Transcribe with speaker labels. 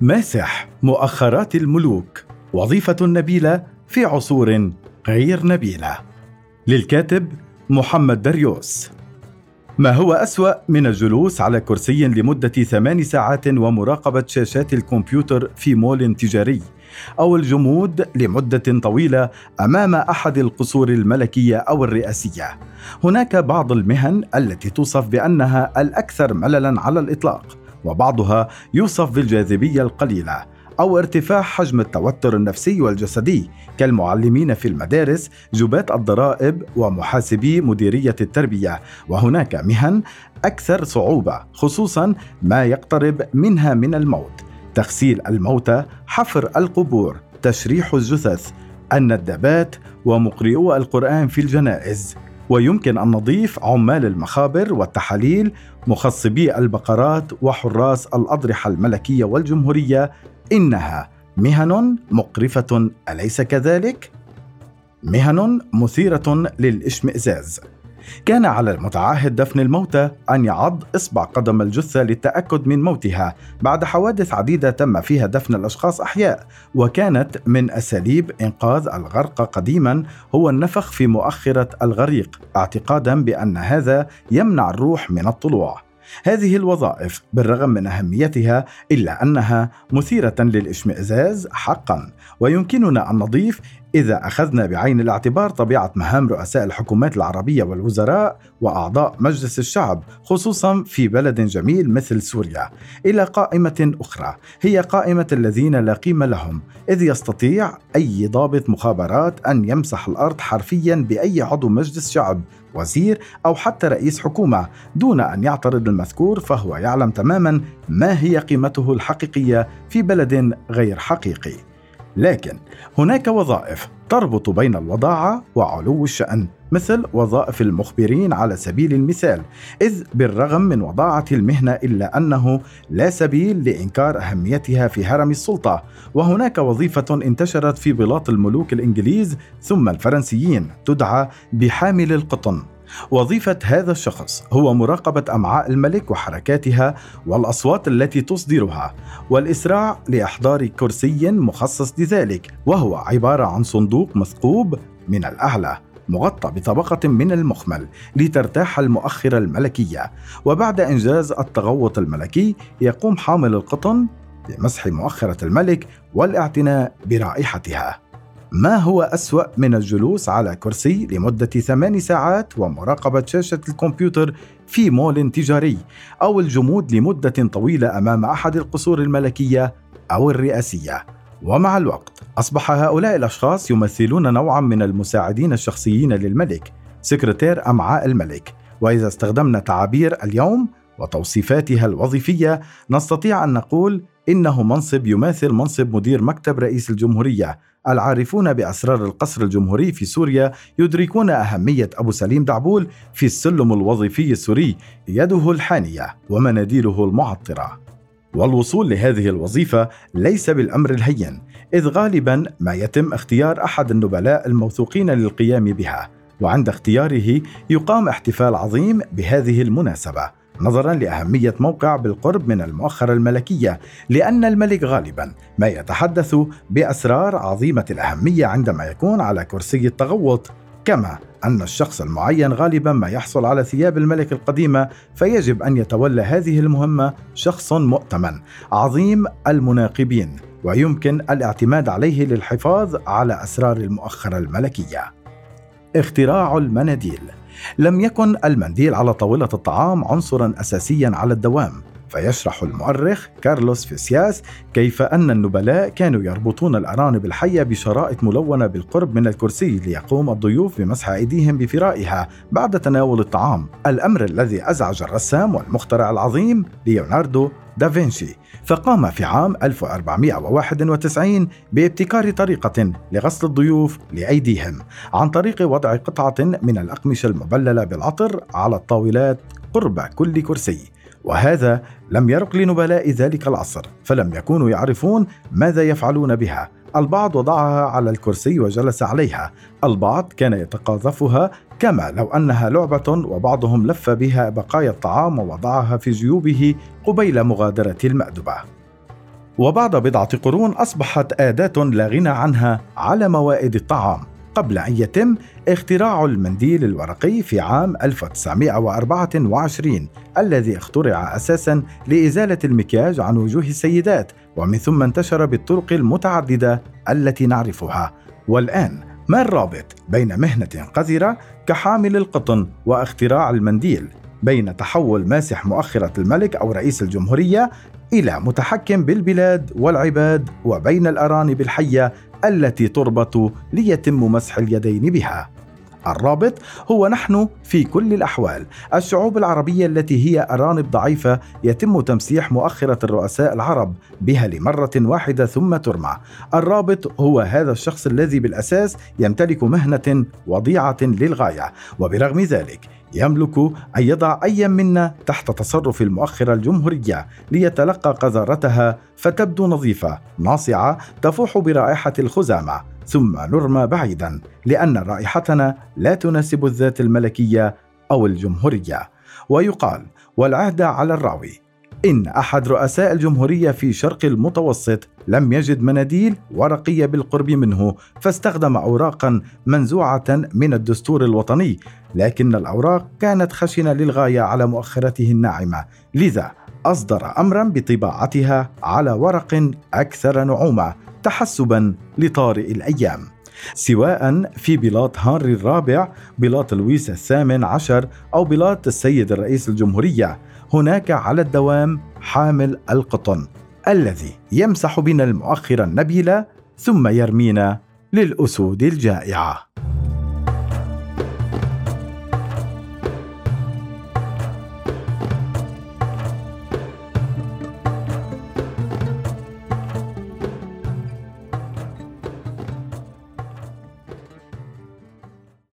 Speaker 1: ماسح مؤخرات الملوك وظيفة نبيلة في عصور غير نبيلة. للكاتب محمد دريوس. ما هو أسوأ من الجلوس على كرسي لمدة ثمان ساعات ومراقبة شاشات الكمبيوتر في مول تجاري أو الجمود لمدة طويلة أمام أحد القصور الملكية أو الرئاسية. هناك بعض المهن التي توصف بأنها الأكثر مللا على الإطلاق وبعضها يوصف بالجاذبية القليلة أو ارتفاع حجم التوتر النفسي والجسدي كالمعلمين في المدارس جبات الضرائب ومحاسبي مديرية التربية. وهناك مهن أكثر صعوبة خصوصا ما يقترب منها من الموت. تغسيل الموتى حفر القبور تشريح الجثث الندبات ومقرئو القرآن في الجنائز. ويمكن أن نضيف عمال المخابر والتحاليل مخصبي البقرات وحراس الأضرحة الملكية والجمهورية إنها مهن مقرفة أليس كذلك؟ مهن مثيرة للإشمئزاز كان على المتعهد دفن الموتى أن يعض إصبع قدم الجثة للتأكد من موتها بعد حوادث عديدة تم فيها دفن الأشخاص أحياء وكانت من أساليب إنقاذ الغرق قديما هو النفخ في مؤخرة الغريق اعتقادا بأن هذا يمنع الروح من الطلوع. هذه الوظائف بالرغم من أهميتها إلا أنها مثيرة للإشمئزاز حقا ويمكننا أن نضيف إذا أخذنا بعين الاعتبار طبيعة مهام رؤساء الحكومات العربية والوزراء وأعضاء مجلس الشعب خصوصا في بلد جميل مثل سوريا. إلى قائمة أخرى هي قائمة الذين لا قيمة لهم إذ يستطيع أي ضابط مخابرات أن يمسح الأرض حرفيا بأي عضو مجلس شعب وزير أو حتى رئيس حكومة دون أن يعترض المذكور فهو يعلم تماما ما هي قيمته الحقيقية في بلد غير حقيقي. لكن هناك وظائف تربط بين الوضاعة وعلو الشأن مثل وظائف المخبرين على سبيل المثال إذ بالرغم من وضاعة المهنة إلا أنه لا سبيل لإنكار أهميتها في هرم السلطة وهناك وظيفة انتشرت في بلاط الملوك الإنجليز ثم الفرنسيين تدعى بحامل القطن. وظيفة هذا الشخص هو مراقبة أمعاء الملك وحركاتها والأصوات التي تصدرها والإسراع لإحضار كرسي مخصص لذلك وهو عبارة عن صندوق مثقوب من الأعلى مغطى بطبقة من المخمل لترتاح المؤخرة الملكية وبعد إنجاز التغوط الملكي يقوم حامل القطن بمسح مؤخرة الملك والاعتناء برائحتها. ما هو أسوأ من الجلوس على كرسي لمدة ثمان ساعات ومراقبة شاشة الكمبيوتر في مول تجاري أو الجمود لمدة طويلة أمام أحد القصور الملكية أو الرئاسية. ومع الوقت أصبح هؤلاء الأشخاص يمثلون نوعا من المساعدين الشخصيين للملك سكرتير أمعاء الملك. وإذا استخدمنا تعابير اليوم وتوصيفاتها الوظيفية نستطيع أن نقول إنه منصب يماثل منصب مدير مكتب رئيس الجمهورية العارفون بأسرار القصر الجمهوري في سوريا يدركون أهمية أبو سليم دعبول في السلم الوظيفي السوري يده الحانية ومناديله المعطرة. والوصول لهذه الوظيفة ليس بالأمر الهين إذ غالبا ما يتم اختيار أحد النبلاء الموثوقين للقيام بها وعند اختياره يقام احتفال عظيم بهذه المناسبة. نظرا لأهمية موقع بالقرب من المؤخرة الملكية لأن الملك غالبا ما يتحدث بأسرار عظيمة الأهمية عندما يكون على كرسي التغوط كما أن الشخص المعين غالبا ما يحصل على ثياب الملك القديمة فيجب أن يتولى هذه المهمة شخص مؤتمن عظيم المناقبين ويمكن الاعتماد عليه للحفاظ على أسرار المؤخرة الملكية. اختراع المناديل لم يكن المنديل على طاولة الطعام عنصرا أساسيا على الدوام فيشرح المؤرخ كارلوس فيسياس كيف أن النبلاء كانوا يربطون الأرانب الحية بشرائط ملونة بالقرب من الكرسي ليقوم الضيوف بمسح أيديهم بفرائها بعد تناول الطعام. الأمر الذي أزعج الرسام والمخترع العظيم ليوناردو دافنشي فقام في عام 1491 بابتكار طريقة لغسل الضيوف لأيديهم عن طريق وضع قطعة من الأقمشة المبللة بالعطر على الطاولات قرب كل كرسي. وهذا لم يرق لنبلاء ذلك العصر فلم يكونوا يعرفون ماذا يفعلون بها. البعض وضعها على الكرسي وجلس عليها. البعض كان يتقاذفها كما لو أنها لعبة وبعضهم لف بها بقايا الطعام ووضعها في جيوبه قبيل مغادرة المأدبة. وبعد بضعة قرون أصبحت أداة لا غنى عنها على موائد الطعام. قبل أن يتم اختراع المنديل الورقي في عام 1924 الذي اخترع أساسا لإزالة المكياج عن وجوه السيدات ومن ثم انتشر بالطرق المتعددة التي نعرفها. والآن ما الرابط بين مهنة قذرة كحامل القطن واختراع المنديل؟ بين تحول ماسح مؤخرة الملك أو رئيس الجمهورية إلى متحكم بالبلاد والعباد وبين الأرانب الحية التي تربط ليتم مسح اليدين بها. الرابط هو نحن في كل الأحوال. الشعوب العربية التي هي أرانب ضعيفة يتم تمسيح مؤخرة الرؤساء العرب بها لمرة واحدة ثم ترمى. الرابط هو هذا الشخص الذي بالأساس يمتلك مهنة وضيعة للغاية وبرغم ذلك يملك أن يضع أي منا تحت تصرف المؤخرة الجمهورية ليتلقى قذارتها فتبدو نظيفة ناصعة تفوح برائحة الخزامة. ثم نرمى بعيدا لأن رائحتنا لا تناسب الذات الملكية أو الجمهورية. ويقال والعهد على الراوي. إن أحد رؤساء الجمهورية في شرق المتوسط لم يجد مناديل ورقية بالقرب منه فاستخدم أوراقا منزوعة من الدستور الوطني لكن الأوراق كانت خشنة للغاية على مؤخرته الناعمة. لذا أصدر أمرا بطباعتها على ورق أكثر نعومة. تحسبا لطارئ الأيام. سواء في بلاط هنري الرابع بلاط لويس الثامن عشر أو بلاط السيد الرئيس الجمهورية. هناك على الدوام حامل القطن الذي يمسح بنا المؤخرة النبيلة ثم يرمينا للأسود الجائعة.